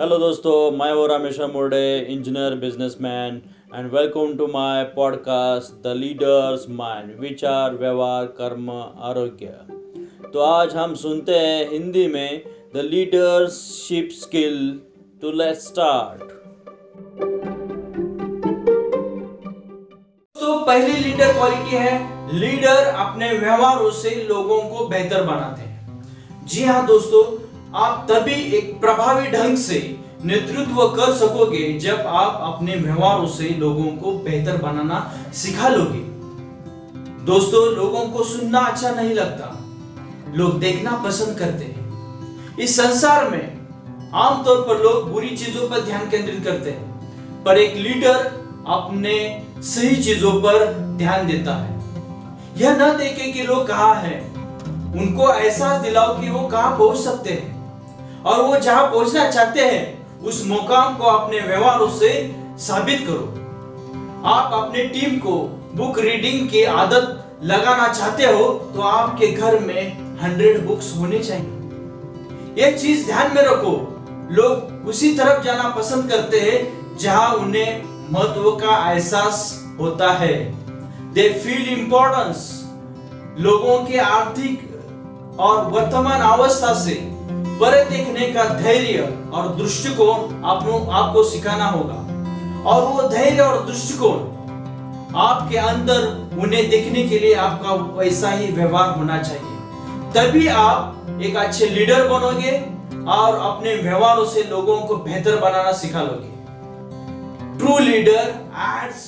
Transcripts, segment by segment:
Hello दोस्तों, मैं वो Rameshwar Mode engineer businessman and welcome to my podcast the leaders mind विचार, व्यवहार, कर्म, आरोग्य। तो आज हम सुनते हैं हिंदी में the leadership skill to let start तो पहली लीडर क्वालिटी है? लीडर अपने व्यवहारों से लोगों को बेहतर बनाते हैं। जी हाँ दोस्तों आप तभी एक प्रभावी ढंग से नेतृत्व कर सकोगे जब आप अपने व्यवहारों से लोगों को बेहतर बनाना सिखा लोगे। दोस्तों, लोगों को सुनना अच्छा नहीं लगता। लोग देखना पसंद करते हैं। इस संसार में आमतौर पर लोग बुरी चीज़ों पर ध्यान केंद्रित करते हैं, पर एक लीडर अपने सही चीज़ों पर ध्यान देता है। यह न देखे कि लोग कहा है। उनको एहसास दिलाओ कि वो कहा पहुँच सकते हैं। और वो जहाँ पहुँचना चाहते हैं, उस मुकाम को अपने व्यवहारों से साबित करो। आप अपने टीम को बुक रीडिंग की आदत लगाना चाहते हो तो आपके घर में हंड्रेड बुक्स होने चाहिए। एक चीज़ ध्यान में रखो, लोग उसी तरफ़ जाना पसंद करते हैं, जहाँ उन्हें महत्व का एहसास होता है। दे फील इंपॉर्टेंस लोगों के आर्थिक और वर्तमान अवस्था से परे देखने का धैर्य और दृष्टिकोण आपको आपको सिखाना होगा। और वो धैर्य और दृष्टिकोण आपके अंदर उन्हें देखने के लिए आपका वैसा ही व्यवहार होना चाहिए। तभी आप एक अच्छे लीडर बनोगे और अपने व्यवहारों से लोगों को बेहतर बनाना सिखा लोगे। ट्रू लीडर एड्स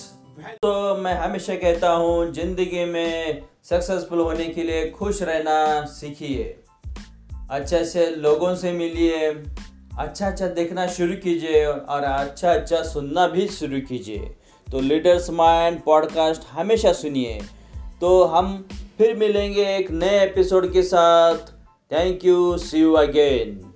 तो मैं हमेशा कहता हूँ, ज़िंदगी में सक्सेसफुल होने के लिए खुश रहना सीखिए। अच्छे अच्छे, लोगों से मिलिए। अच्छा अच्छा देखना शुरू कीजिए और अच्छा अच्छा सुनना भी शुरू कीजिए। तो लीडर्स माइंड पॉडकास्ट हमेशा सुनिए। तो हम फिर मिलेंगे एक नए एपिसोड के साथ। Thank you see you again